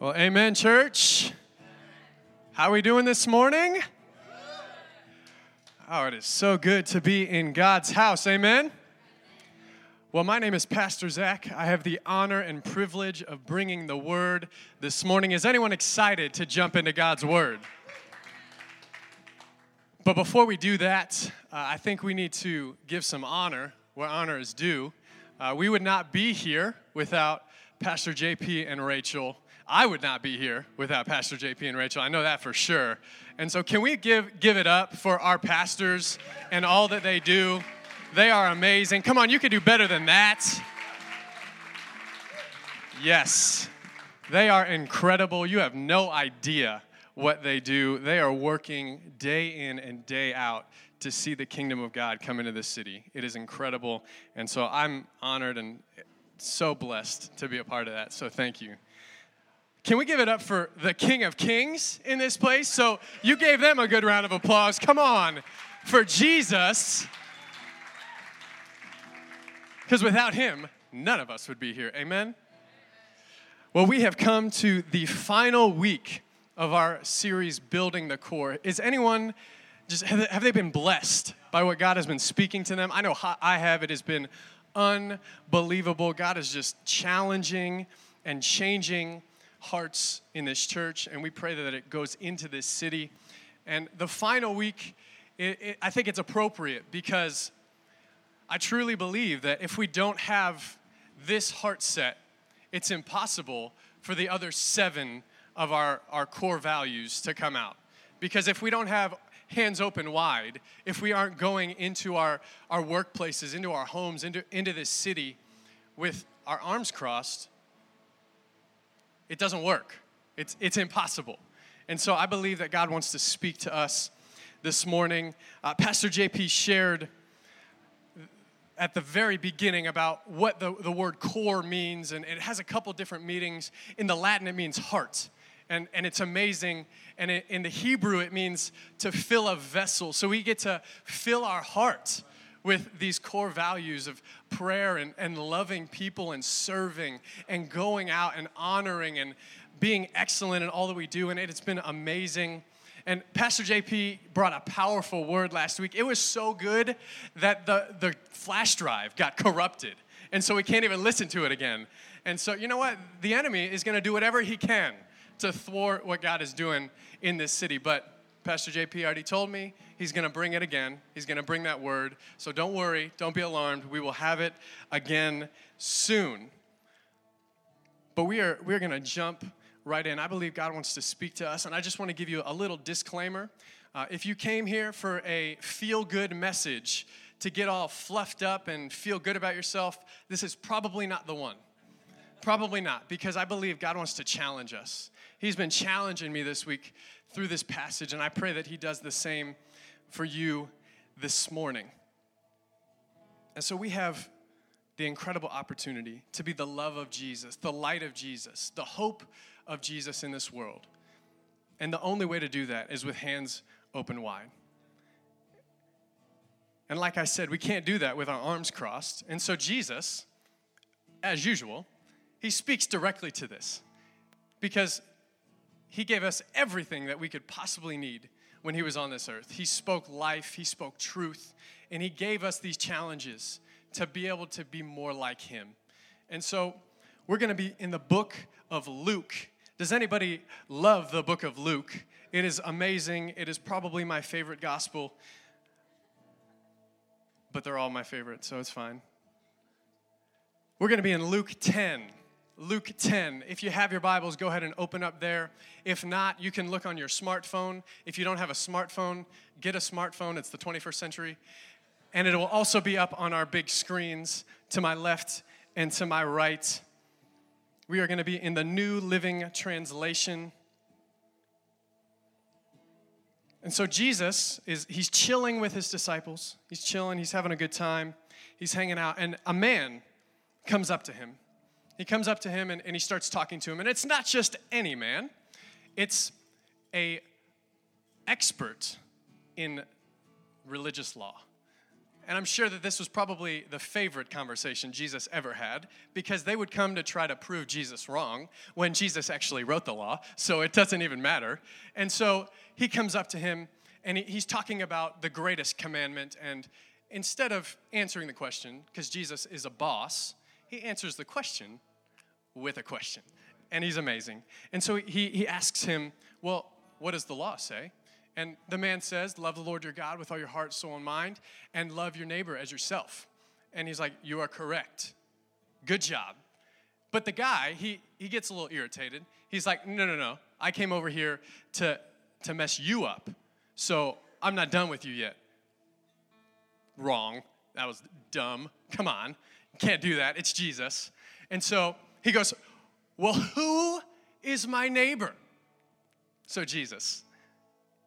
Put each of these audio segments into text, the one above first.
Well, amen, church. How are we doing this morning? Oh, it is so good to be in God's house. Amen. Well, my name is Pastor Zach. I have the honor and privilege of bringing the word this morning. Is anyone excited to jump into God's word? But before we do that, uh, I think we need to give some honor where honor is due. Uh, we would not be here without Pastor JP and Rachel I would not be here without Pastor JP and Rachel. I know that for sure. And so, can we give, give it up for our pastors and all that they do? They are amazing. Come on, you can do better than that. Yes, they are incredible. You have no idea what they do. They are working day in and day out to see the kingdom of God come into this city. It is incredible. And so I'm honored and so blessed to be a part of that. So thank you. Can we give it up for the King of Kings in this place? So you gave them a good round of applause. Come on, for Jesus. Because without him, none of us would be here. Amen? Well, we have come to the final week of our series, Building the Core. Is anyone just, have they been blessed by what God has been speaking to them? I know I have. It has been unbelievable. God is just challenging and changing hearts in this church, and we pray that it goes into this city. And the final week, it, it, I think it's appropriate because I truly believe that if we don't have this heart set, it's impossible for the other seven of our, our core values to come out. Because if we don't have hands open wide, if we aren't going into our, our workplaces, into our homes, into, into this city with our arms crossed, it doesn't work. It's, it's impossible. And so I believe that God wants to speak to us this morning. Uh, Pastor JP shared at the very beginning about what the, the word core means, and it has a couple different meanings. In the Latin, it means heart, and, and it's amazing. And it, in the Hebrew, it means to fill a vessel. So we get to fill our heart with these core values of prayer and, and loving people and serving and going out and honoring and being excellent in all that we do. And it, it's been amazing. And Pastor JP brought a powerful word last week. It was so good that the, the flash drive got corrupted. And so we can't even listen to it again. And so, you know what? The enemy is going to do whatever he can to thwart what God is doing in this city. But Pastor JP already told me he's going to bring it again. He's going to bring that word. So don't worry, don't be alarmed. We will have it again soon. But we are we're going to jump right in. I believe God wants to speak to us, and I just want to give you a little disclaimer. Uh, if you came here for a feel good message to get all fluffed up and feel good about yourself, this is probably not the one. Probably not, because I believe God wants to challenge us. He's been challenging me this week through this passage, and I pray that He does the same for you this morning. And so we have the incredible opportunity to be the love of Jesus, the light of Jesus, the hope of Jesus in this world. And the only way to do that is with hands open wide. And like I said, we can't do that with our arms crossed. And so Jesus, as usual, he speaks directly to this because he gave us everything that we could possibly need when he was on this earth. He spoke life, he spoke truth, and he gave us these challenges to be able to be more like him. And so we're going to be in the book of Luke. Does anybody love the book of Luke? It is amazing. It is probably my favorite gospel, but they're all my favorite, so it's fine. We're going to be in Luke 10. Luke 10. If you have your Bibles, go ahead and open up there. If not, you can look on your smartphone. If you don't have a smartphone, get a smartphone. It's the 21st century. And it will also be up on our big screens to my left and to my right. We are going to be in the New Living Translation. And so Jesus is he's chilling with his disciples. He's chilling, he's having a good time. He's hanging out and a man comes up to him he comes up to him and, and he starts talking to him. And it's not just any man, it's a expert in religious law. And I'm sure that this was probably the favorite conversation Jesus ever had because they would come to try to prove Jesus wrong when Jesus actually wrote the law, so it doesn't even matter. And so he comes up to him and he's talking about the greatest commandment. And instead of answering the question, because Jesus is a boss, he answers the question with a question. And he's amazing. And so he, he asks him, Well, what does the law say? And the man says, Love the Lord your God with all your heart, soul, and mind, and love your neighbor as yourself. And he's like, You are correct. Good job. But the guy, he, he gets a little irritated. He's like, No, no, no. I came over here to, to mess you up. So I'm not done with you yet. Wrong. That was dumb. Come on. Can't do that. It's Jesus. And so he goes, Well, who is my neighbor? So Jesus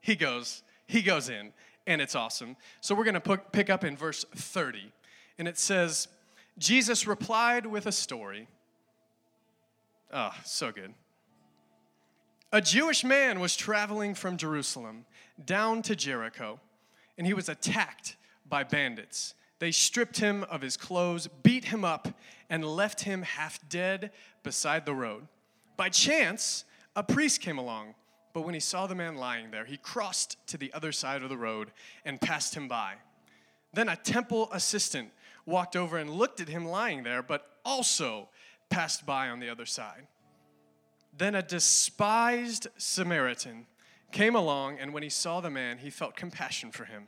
he goes, he goes in, and it's awesome. So we're going to pick up in verse 30, and it says, Jesus replied with a story. Oh, so good. A Jewish man was traveling from Jerusalem down to Jericho, and he was attacked by bandits. They stripped him of his clothes, beat him up, and left him half dead beside the road. By chance, a priest came along but when he saw the man lying there, he crossed to the other side of the road and passed him by. Then a temple assistant walked over and looked at him lying there, but also passed by on the other side. Then a despised Samaritan came along, and when he saw the man, he felt compassion for him.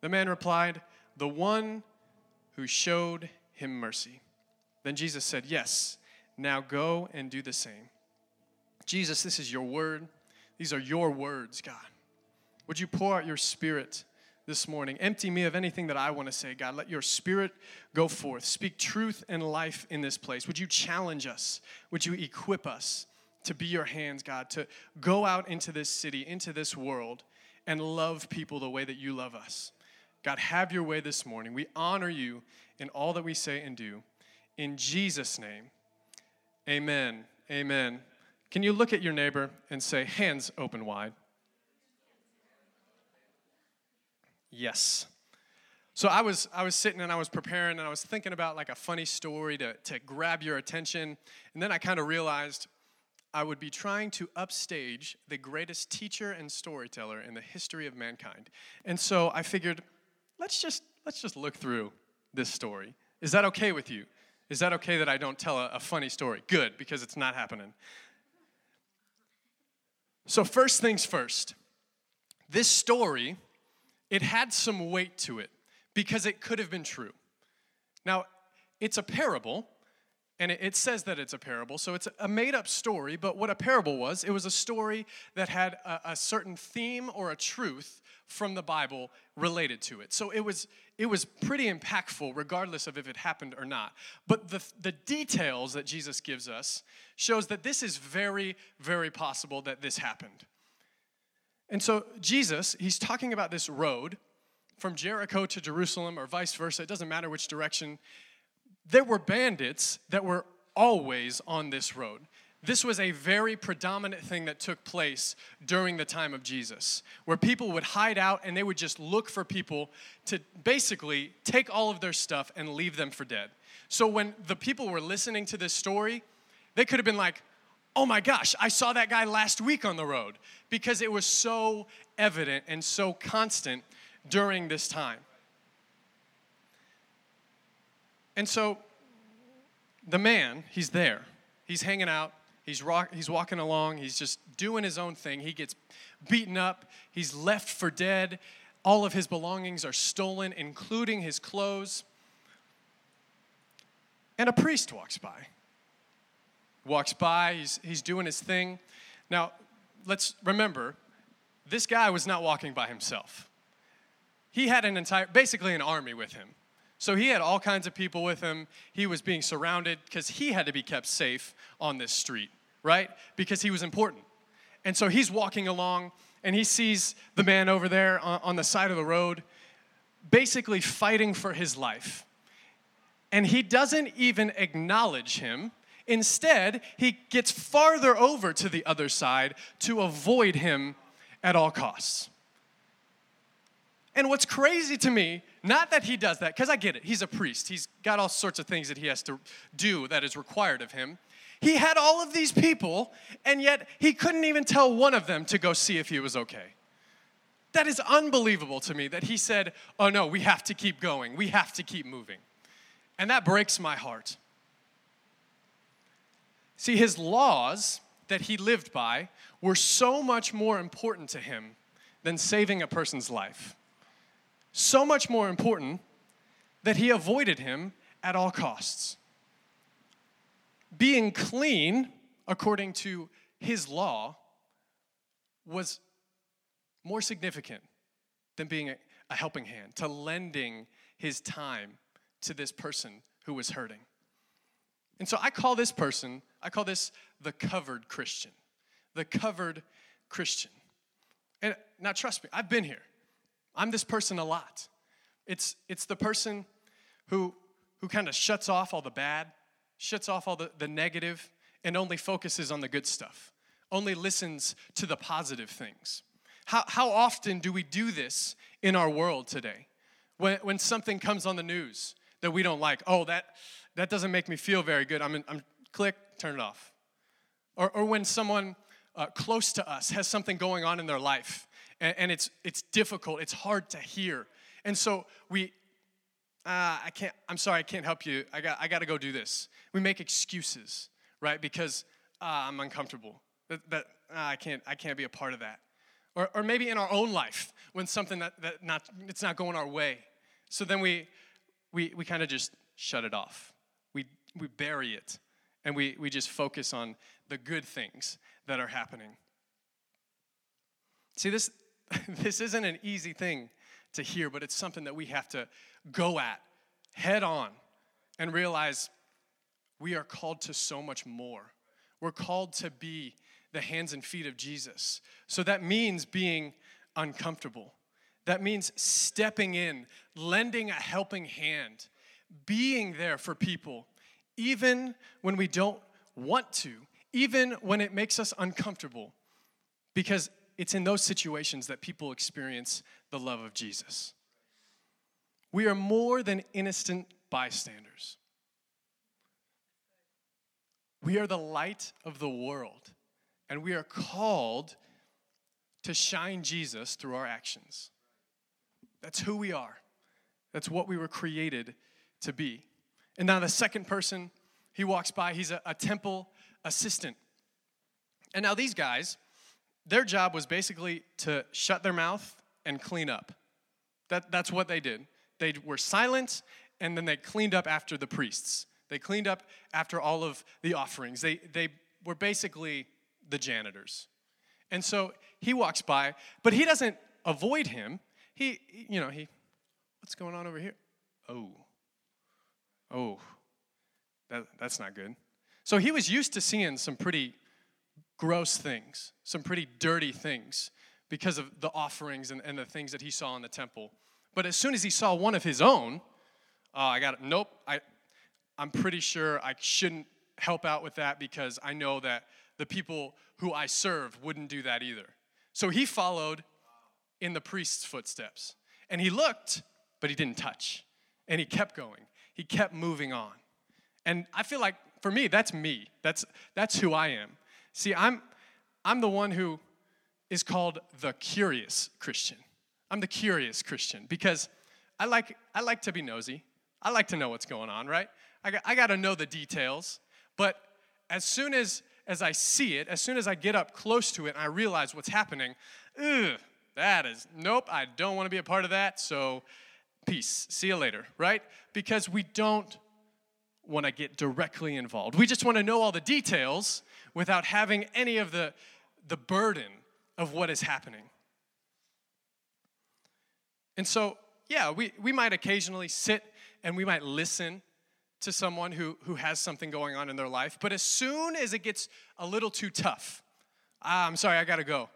The man replied, The one who showed him mercy. Then Jesus said, Yes. Now go and do the same. Jesus, this is your word. These are your words, God. Would you pour out your spirit this morning? Empty me of anything that I want to say, God. Let your spirit go forth. Speak truth and life in this place. Would you challenge us? Would you equip us to be your hands, God, to go out into this city, into this world, and love people the way that you love us? God, have your way this morning. We honor you in all that we say and do. In Jesus' name. Amen. Amen. Can you look at your neighbor and say, hands open wide? Yes. So I was I was sitting and I was preparing and I was thinking about like a funny story to, to grab your attention. And then I kind of realized I would be trying to upstage the greatest teacher and storyteller in the history of mankind. And so I figured, let's just let's just look through this story. Is that okay with you? Is that okay that I don't tell a, a funny story? Good, because it's not happening. So, first things first, this story, it had some weight to it because it could have been true. Now, it's a parable, and it says that it's a parable, so it's a made up story, but what a parable was, it was a story that had a, a certain theme or a truth from the Bible related to it. So it was it was pretty impactful regardless of if it happened or not. But the the details that Jesus gives us shows that this is very very possible that this happened. And so Jesus, he's talking about this road from Jericho to Jerusalem or vice versa, it doesn't matter which direction. There were bandits that were always on this road. This was a very predominant thing that took place during the time of Jesus, where people would hide out and they would just look for people to basically take all of their stuff and leave them for dead. So when the people were listening to this story, they could have been like, oh my gosh, I saw that guy last week on the road, because it was so evident and so constant during this time. And so the man, he's there, he's hanging out He's, rock, he's walking along, he's just doing his own thing. He gets beaten up, he's left for dead. All of his belongings are stolen, including his clothes. And a priest walks by. Walks by, he's, he's doing his thing. Now, let's remember, this guy was not walking by himself. He had an entire, basically an army with him. So he had all kinds of people with him. He was being surrounded because he had to be kept safe on this street, right? Because he was important. And so he's walking along and he sees the man over there on, the side of the road, basically fighting for his life. And he doesn't even acknowledge him. Instead, he gets farther over to the other side to avoid him at all costs. And what's crazy to me, not that he does that, because I get it, he's a priest. He's got all sorts of things that he has to do that is required of him. He had all of these people, and yet he couldn't even tell one of them to go see if he was okay. That is unbelievable to me that he said, Oh no, we have to keep going, we have to keep moving. And that breaks my heart. See, his laws that he lived by were so much more important to him than saving a person's life so much more important that he avoided him at all costs. Being clean, according to his law, was more significant than being a, a helping hand, to lending his time to this person who was hurting. And so I call this person, I call this the covered Christian. The covered Christian. And now, trust me, I've been here. I'm this person a lot. It's, it's the person who, who kind of shuts off all the bad, shuts off all the, the negative, and only focuses on the good stuff, only listens to the positive things. How, how often do we do this in our world today? When, when something comes on the news that we don't like, oh, that, that doesn't make me feel very good. I'm, in, I'm click, turn it off. Or, or when someone uh, close to us has something going on in their life and, and it's it's difficult. It's hard to hear, and so we. Uh, I can't. I'm sorry. I can't help you. I got. I got to go do this. We make excuses, right? Because uh, I'm uncomfortable. That, that uh, I can't. I can't be a part of that. Or, or maybe in our own life when something that, that not it's not going our way. So then we we we kind of just shut it off. We we bury it, and we we just focus on the good things that are happening. See this this isn't an easy thing to hear, but it's something that we have to go at head on and realize we are called to so much more. We're called to be the hands and feet of Jesus. So that means being uncomfortable. That means stepping in, lending a helping hand, being there for people, even when we don't want to, even when it makes us uncomfortable. Because it's in those situations that people experience the love of Jesus. We are more than innocent bystanders. We are the light of the world, and we are called to shine Jesus through our actions. That's who we are. That's what we were created to be. And now the second person, he walks by, he's a, a temple assistant. And now these guys, their job was basically to shut their mouth and clean up. That, that's what they did. They were silent and then they cleaned up after the priests. They cleaned up after all of the offerings. They, they were basically the janitors. And so he walks by, but he doesn't avoid him. He, you know, he, what's going on over here? Oh, oh, that, that's not good. So he was used to seeing some pretty gross things, some pretty dirty things because of the offerings and, and the things that he saw in the temple. But as soon as he saw one of his own, uh, I got it. Nope, I, I'm pretty sure I shouldn't help out with that because I know that the people who I serve wouldn't do that either. So he followed in the priest's footsteps. And he looked, but he didn't touch. And he kept going. He kept moving on. And I feel like for me, that's me. That's, that's who I am. See, I'm, I'm the one who is called the curious Christian. I'm the curious Christian because I like, I like to be nosy. I like to know what's going on, right? I got, I got to know the details. But as soon as, as I see it, as soon as I get up close to it and I realize what's happening, ugh, that is, nope, I don't want to be a part of that. So, peace. See you later, right? Because we don't want to get directly involved. We just want to know all the details without having any of the, the burden of what is happening. And so, yeah, we, we might occasionally sit and we might listen to someone who, who has something going on in their life. But as soon as it gets a little too tough, ah, I'm sorry, I gotta go,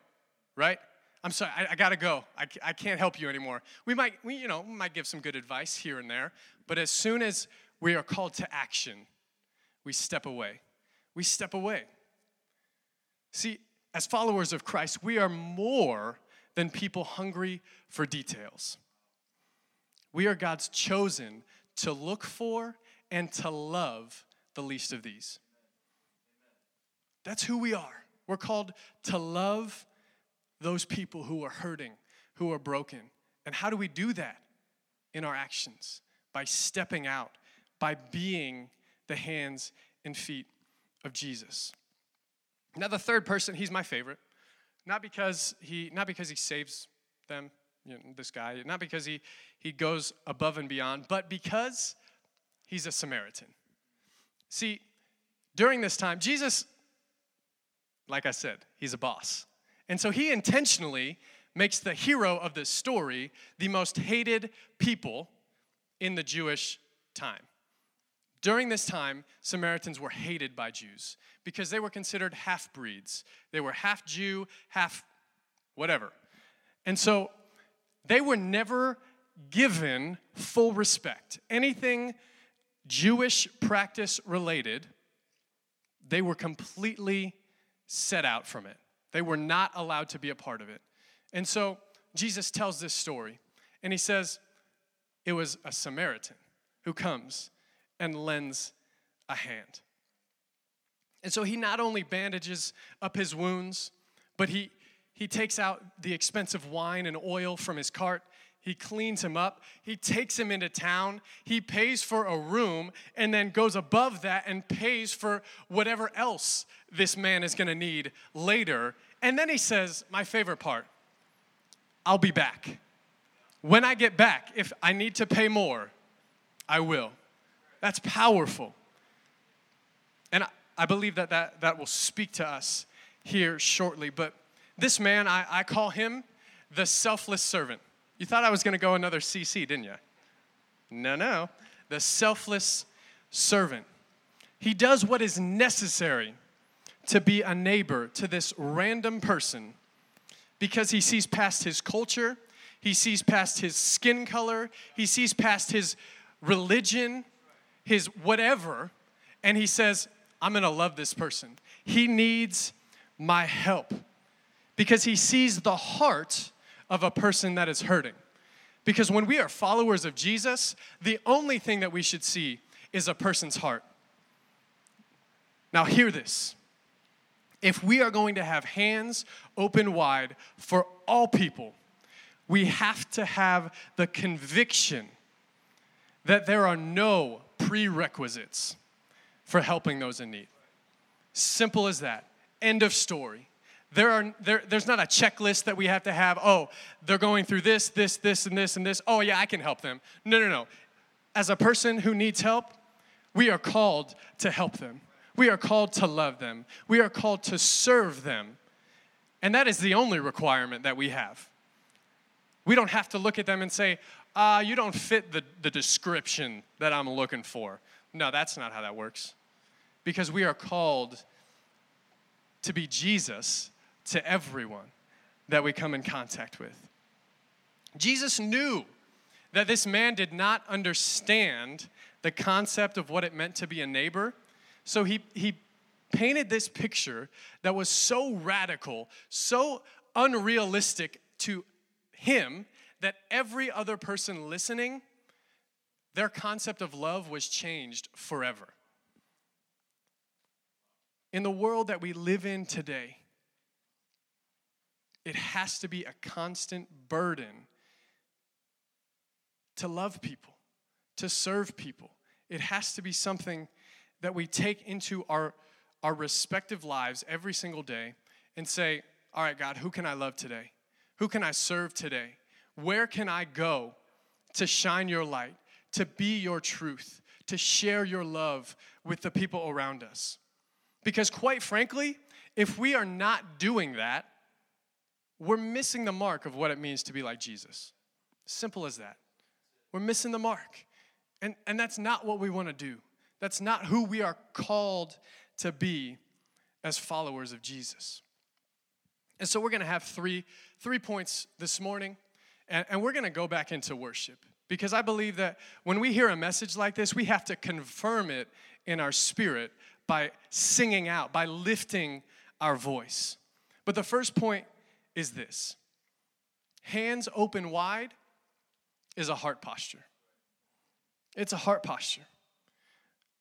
right? I'm sorry, I, I gotta go. I, I can't help you anymore. We might, we, you know, might give some good advice here and there, but as soon as we are called to action, we step away. We step away. See, as followers of Christ, we are more than people hungry for details. We are God's chosen to look for and to love the least of these. That's who we are. We're called to love those people who are hurting, who are broken. And how do we do that? In our actions, by stepping out, by being the hands and feet of Jesus. Now, the third person, he's my favorite. Not because he, not because he saves them, you know, this guy, not because he, he goes above and beyond, but because he's a Samaritan. See, during this time, Jesus, like I said, he's a boss. And so he intentionally makes the hero of this story the most hated people in the Jewish time. During this time, Samaritans were hated by Jews because they were considered half breeds. They were half Jew, half whatever. And so they were never given full respect. Anything Jewish practice related, they were completely set out from it. They were not allowed to be a part of it. And so Jesus tells this story, and he says, It was a Samaritan who comes and lends a hand. And so he not only bandages up his wounds, but he, he takes out the expensive wine and oil from his cart. He cleans him up. He takes him into town. He pays for a room and then goes above that and pays for whatever else this man is going to need later. And then he says, My favorite part I'll be back. When I get back, if I need to pay more, I will. That's powerful. And I, believe that, that that will speak to us here shortly. But this man, I, I call him the selfless servant. You thought I was going to go another CC, didn't you? No, no. The selfless servant. He does what is necessary to be a neighbor to this random person because he sees past his culture, he sees past his skin color, he sees past his religion, his whatever, and he says, I'm gonna love this person. He needs my help because he sees the heart of a person that is hurting. Because when we are followers of Jesus, the only thing that we should see is a person's heart. Now, hear this. If we are going to have hands open wide for all people, we have to have the conviction that there are no prerequisites for helping those in need. Simple as that. End of story. There are, there, there's not a checklist that we have to have. Oh, they're going through this, this, this, and this, and this. Oh, yeah, I can help them. No, no, no. As a person who needs help, we are called to help them. We are called to love them. We are called to serve them. And that is the only requirement that we have. We don't have to look at them and say, uh, you don't fit the, the description that I'm looking for. No, that's not how that works. Because we are called to be Jesus to everyone that we come in contact with. Jesus knew that this man did not understand the concept of what it meant to be a neighbor. So he, he painted this picture that was so radical, so unrealistic to him that every other person listening, their concept of love was changed forever. In the world that we live in today, it has to be a constant burden to love people, to serve people. It has to be something that we take into our, our respective lives every single day and say, All right, God, who can I love today? Who can I serve today? Where can I go to shine your light, to be your truth, to share your love with the people around us? Because, quite frankly, if we are not doing that, we're missing the mark of what it means to be like Jesus. Simple as that. We're missing the mark. And, and that's not what we want to do. That's not who we are called to be as followers of Jesus. And so we're going to have three, three points this morning, and, and we're going to go back into worship. Because I believe that when we hear a message like this, we have to confirm it in our spirit by singing out, by lifting our voice. But the first point is this hands open wide is a heart posture. It's a heart posture.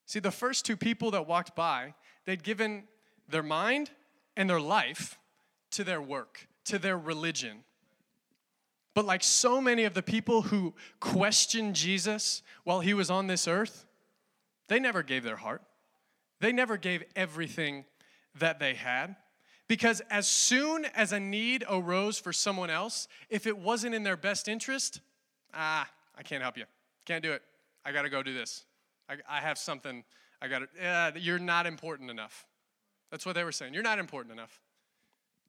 See, the first two people that walked by, they'd given their mind and their life to their work, to their religion. But like so many of the people who questioned Jesus while he was on this earth, they never gave their heart. They never gave everything that they had. Because as soon as a need arose for someone else, if it wasn't in their best interest, ah, I can't help you. Can't do it. I got to go do this. I, I, have something. I got to, uh, you're not important enough. That's what they were saying. You're not important enough.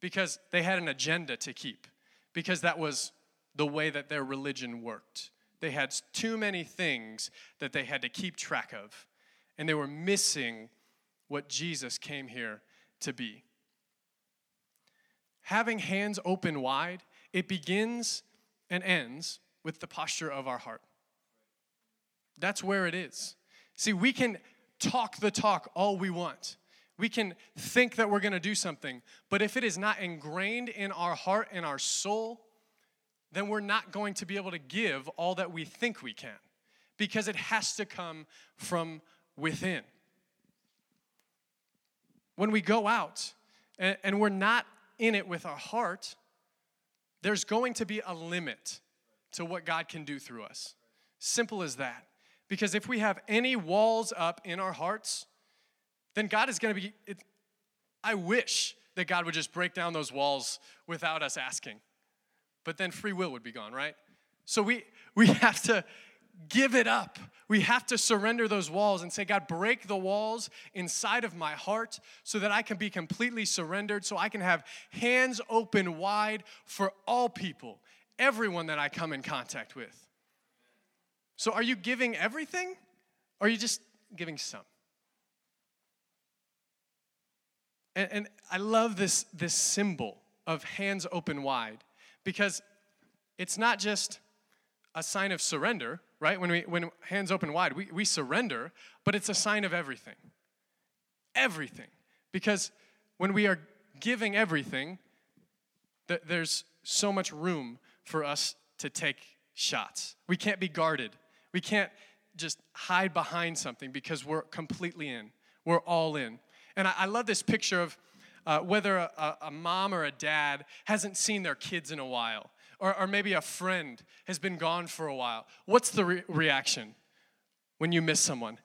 Because they had an agenda to keep, because that was the way that their religion worked. They had too many things that they had to keep track of, and they were missing what Jesus came here to be. Having hands open wide, it begins and ends with the posture of our heart. That's where it is. See, we can talk the talk all we want. We can think that we're going to do something, but if it is not ingrained in our heart and our soul, then we're not going to be able to give all that we think we can because it has to come from within. When we go out and, and we're not in it with our heart, there's going to be a limit to what God can do through us. Simple as that. Because if we have any walls up in our hearts, then God is going to be. It, I wish that God would just break down those walls without us asking. But then free will would be gone, right? So we, we have to give it up. We have to surrender those walls and say, God, break the walls inside of my heart so that I can be completely surrendered, so I can have hands open wide for all people, everyone that I come in contact with. So are you giving everything? Or are you just giving some? And, and I love this, this symbol of hands open wide because it's not just a sign of surrender, right? When we when hands open wide, we, we surrender, but it's a sign of everything. Everything. Because when we are giving everything, th- there's so much room for us to take shots. We can't be guarded. We can't just hide behind something because we're completely in. We're all in. And I, I love this picture of uh, whether a, a, mom or a dad hasn't seen their kids in a while, or, or maybe a friend has been gone for a while. What's the re- reaction when you miss someone?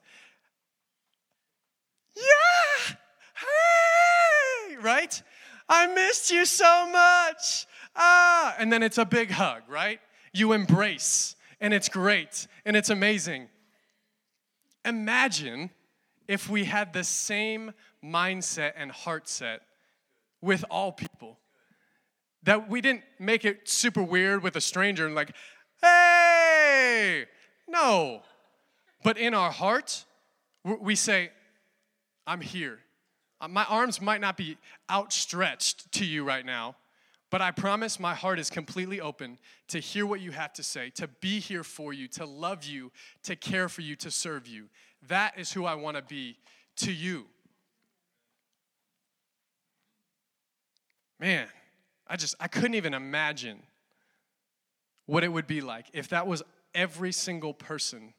Yeah! Hey! Right? I missed you so much. Ah! And then it's a big hug, right? You embrace and it's great and it's amazing. Imagine if we had the same mindset and heart set with all people. That we didn't make it super weird with a stranger and like, hey, no. But in our heart, we say, I'm here. Uh, my arms might not be outstretched to you right now, but I promise my heart is completely open to hear what you have to say, to be here for you, to love you, to care for you, to serve you. That is who I want to be to you. Man, I just, I couldn't even imagine what it would be like if that was every single person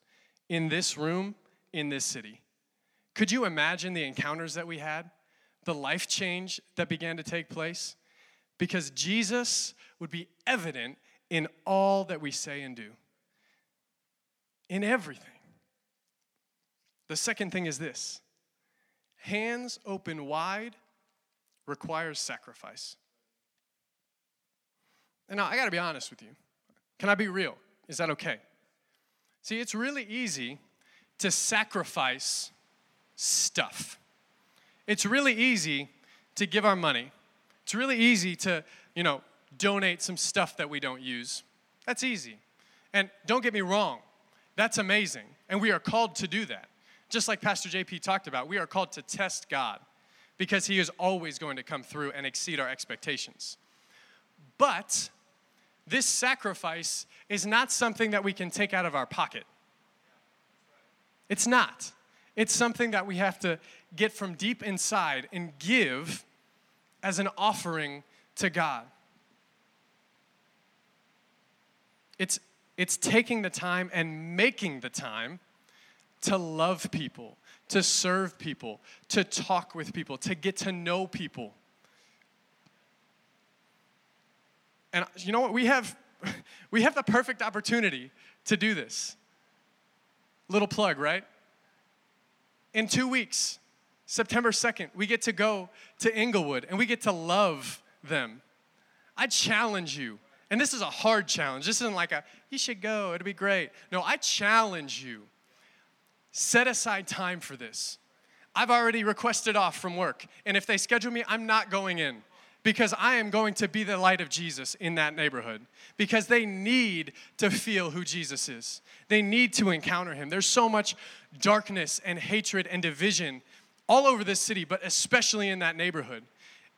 in this room, in this city. Could you imagine the encounters that we had? The life change that began to take place? because Jesus would be evident in all that we say and do, in everything. The second thing is this hands open wide requires sacrifice. And now I gotta be honest with you. Can I be real? Is that okay? See, it's really easy to sacrifice stuff. It's really easy to give our money it's really easy to, you know, donate some stuff that we don't use. That's easy. And don't get me wrong, That's amazing. And we are called to do that. Just like Pastor JP talked about, we are called to test God because He is always going to come through and exceed our expectations. But this sacrifice is not something that we can take out of our pocket. It's not. It's something that we have to get from deep inside and give as an offering to God. It's, it's taking the time and making the time to love people, to serve people, to talk with people, to get to know people. And you know what? We have, we have the perfect opportunity to do this. Little plug, right? In two weeks, September 2nd, we get to go to Inglewood and we get to love them. I challenge you, and this is a hard challenge. This isn't like a, you should go, it'll be great. No, I challenge you. Set aside time for this. I've already requested off from work, and if they schedule me, I'm not going in because I am going to be the light of Jesus in that neighborhood because they need to feel who Jesus is. They need to encounter him. There's so much darkness and hatred and division all over this city, but especially in that neighborhood.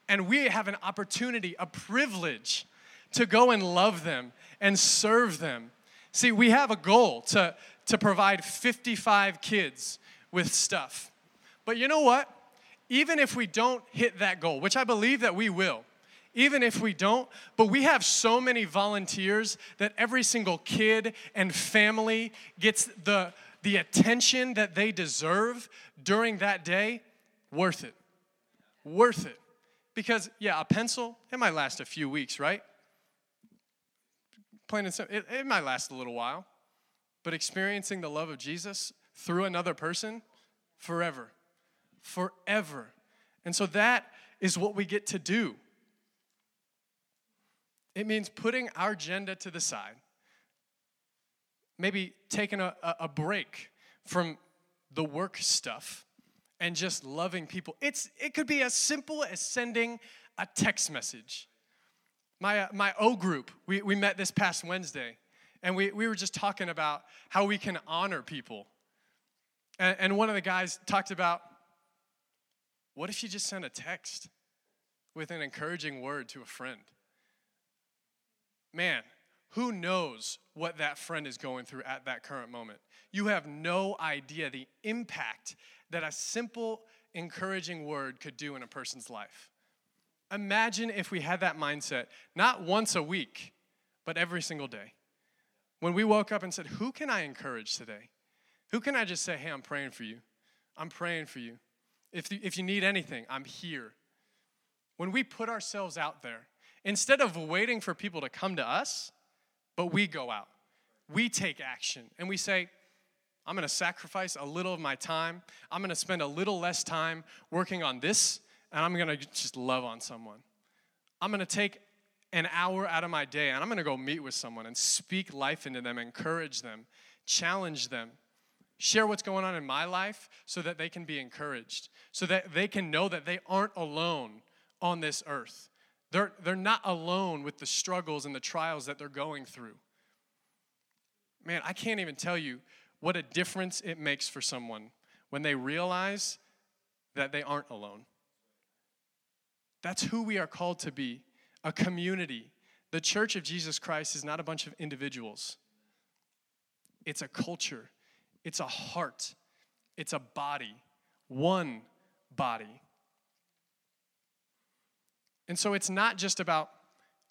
And we have an opportunity, a privilege to go and love them and serve them. See, we have a goal to, to provide 55 kids with stuff. But you know what? even if we don't hit that goal, which I believe that we will, even if we don't, but we have so many volunteers that every single kid and family gets the, the attention that they deserve during that day, worth it. Worth it. Because, yeah, a pencil, it might last a few weeks, right? Plain and simple, it, it might last a little while. But experiencing the love of Jesus through another person, forever forever. And so that is what we get to do. It means putting our agenda to the side, maybe taking a, a break from the work stuff and just loving people. It's, it could be as simple as sending a text message. My, uh, my O group, we, we met this past Wednesday, and we, we were just talking about how we can honor people. And, and one of the guys talked about what if you just sent a text with an encouraging word to a friend? Man, who knows what that friend is going through at that current moment? You have no idea the impact that a simple, encouraging word could do in a person's life. Imagine if we had that mindset, not once a week, but every single day. When we woke up and said, Who can I encourage today? Who can I just say, Hey, I'm praying for you? I'm praying for you. If you, if you need anything, I'm here. When we put ourselves out there, instead of waiting for people to come to us, but we go out, we take action and we say, I'm gonna sacrifice a little of my time. I'm gonna spend a little less time working on this, and I'm gonna just love on someone. I'm gonna take an hour out of my day and I'm gonna go meet with someone and speak life into them, encourage them, challenge them, share what's going on in my life so that they can be encouraged, so that they can know that they aren't alone on this earth. They're, they're not alone with the struggles and the trials that they're going through. Man, I can't even tell you what a difference it makes for someone when they realize that they aren't alone. That's who we are called to be a community. The church of Jesus Christ is not a bunch of individuals, it's a culture, it's a heart, it's a body, one body. And so it's not just about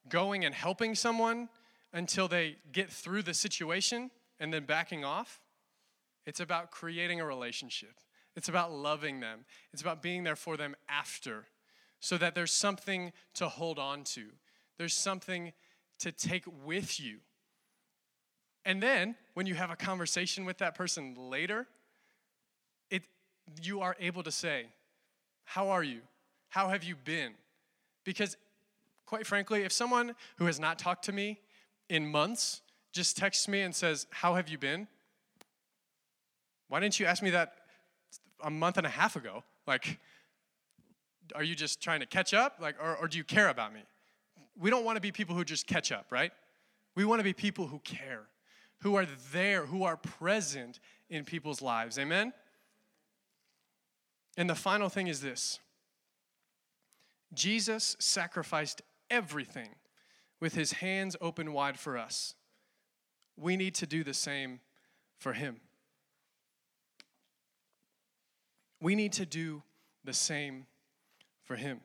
going and helping someone until they get through the situation and then backing off. It's about creating a relationship. It's about loving them. It's about being there for them after so that there's something to hold on to. There's something to take with you and then when you have a conversation with that person later, it, you are able to say, How are you? How have you been? Because, quite frankly, if someone who has not talked to me in months just texts me and says, How have you been? Why didn't you ask me that a month and a half ago? Like, are you just trying to catch up? Like, or, or do you care about me? We don't want to be people who just catch up, right? We want to be people who care who are there, who are present in people's lives. Amen? And the final thing is this Jesus sacrificed everything with his hands open wide for us. We need to do the same for him. We need to do the same for him.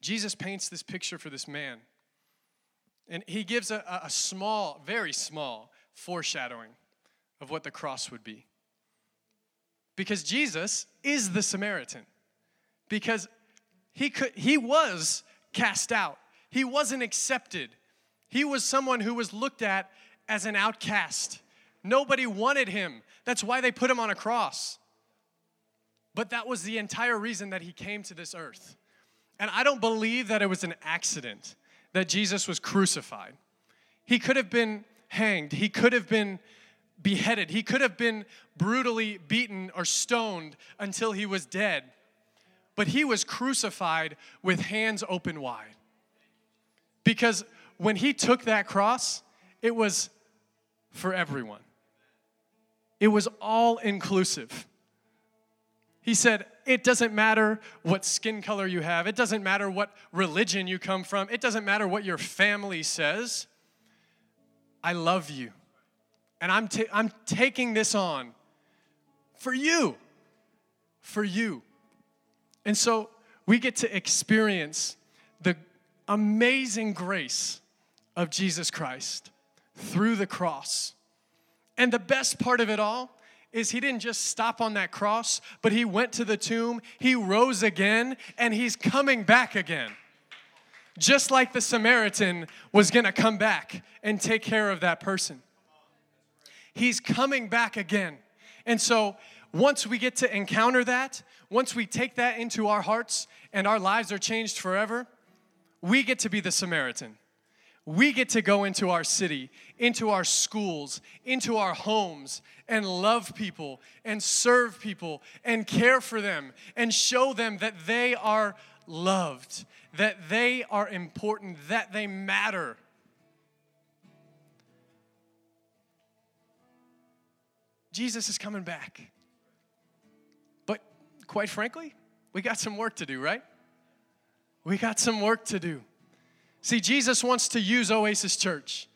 Jesus paints this picture for this man. And he gives a, a small, very small foreshadowing of what the cross would be. Because Jesus is the Samaritan. Because he, could, he was cast out, he wasn't accepted. He was someone who was looked at as an outcast. Nobody wanted him. That's why they put him on a cross. But that was the entire reason that he came to this earth. And I don't believe that it was an accident that Jesus was crucified. He could have been hanged, he could have been beheaded, he could have been brutally beaten or stoned until he was dead. But he was crucified with hands open wide. Because when he took that cross, it was for everyone. It was all inclusive. He said, It doesn't matter what skin color you have, it doesn't matter what religion you come from, it doesn't matter what your family says. I love you. And I'm, ta- I'm taking this on for you. For you. And so we get to experience the amazing grace of Jesus Christ through the cross. And the best part of it all is he didn't just stop on that cross, but he went to the tomb, he rose again, and he's coming back again. Just like the Samaritan was gonna come back and take care of that person. He's coming back again. And so, once we get to encounter that, once we take that into our hearts and our lives are changed forever, we get to be the Samaritan we get to go into our city, into our schools, into our homes, and love people, and serve people, and care for them, and show them that they are loved, that they are important, that they matter. Jesus is coming back. But quite frankly, we got some work to do, right? We got some work to do. See, Jesus wants to use Oasis Church.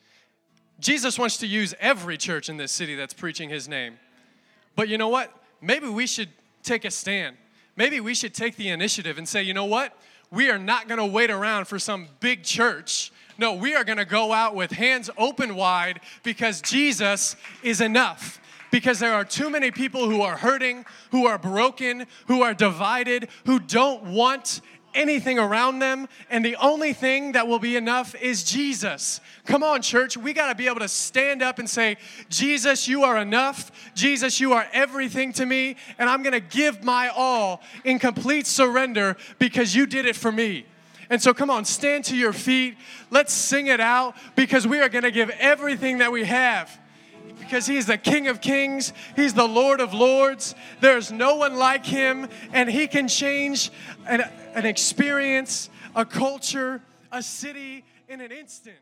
Jesus wants to use every church in this city that's preaching his name. But you know what? Maybe we should take a stand. Maybe we should take the initiative and say, you know what? We are not going to wait around for some big church. No, we are going to go out with hands open wide because Jesus is enough because there are too many people who are hurting, who are broken, who are divided, who don't want anything around them, and the only thing that will be enough is Jesus. Come on, church, we got to be able to stand up and say, Jesus, you are enough. Jesus, you are everything to me, and I'm going to give my all in complete surrender because you did it for me. And so, come on, stand to your feet. Let's sing it out because we are going to give everything that we have because He's the King of Kings, He's the Lord of Lords. There's no one like Him, and He can change an, an experience, a culture, a city in an instant.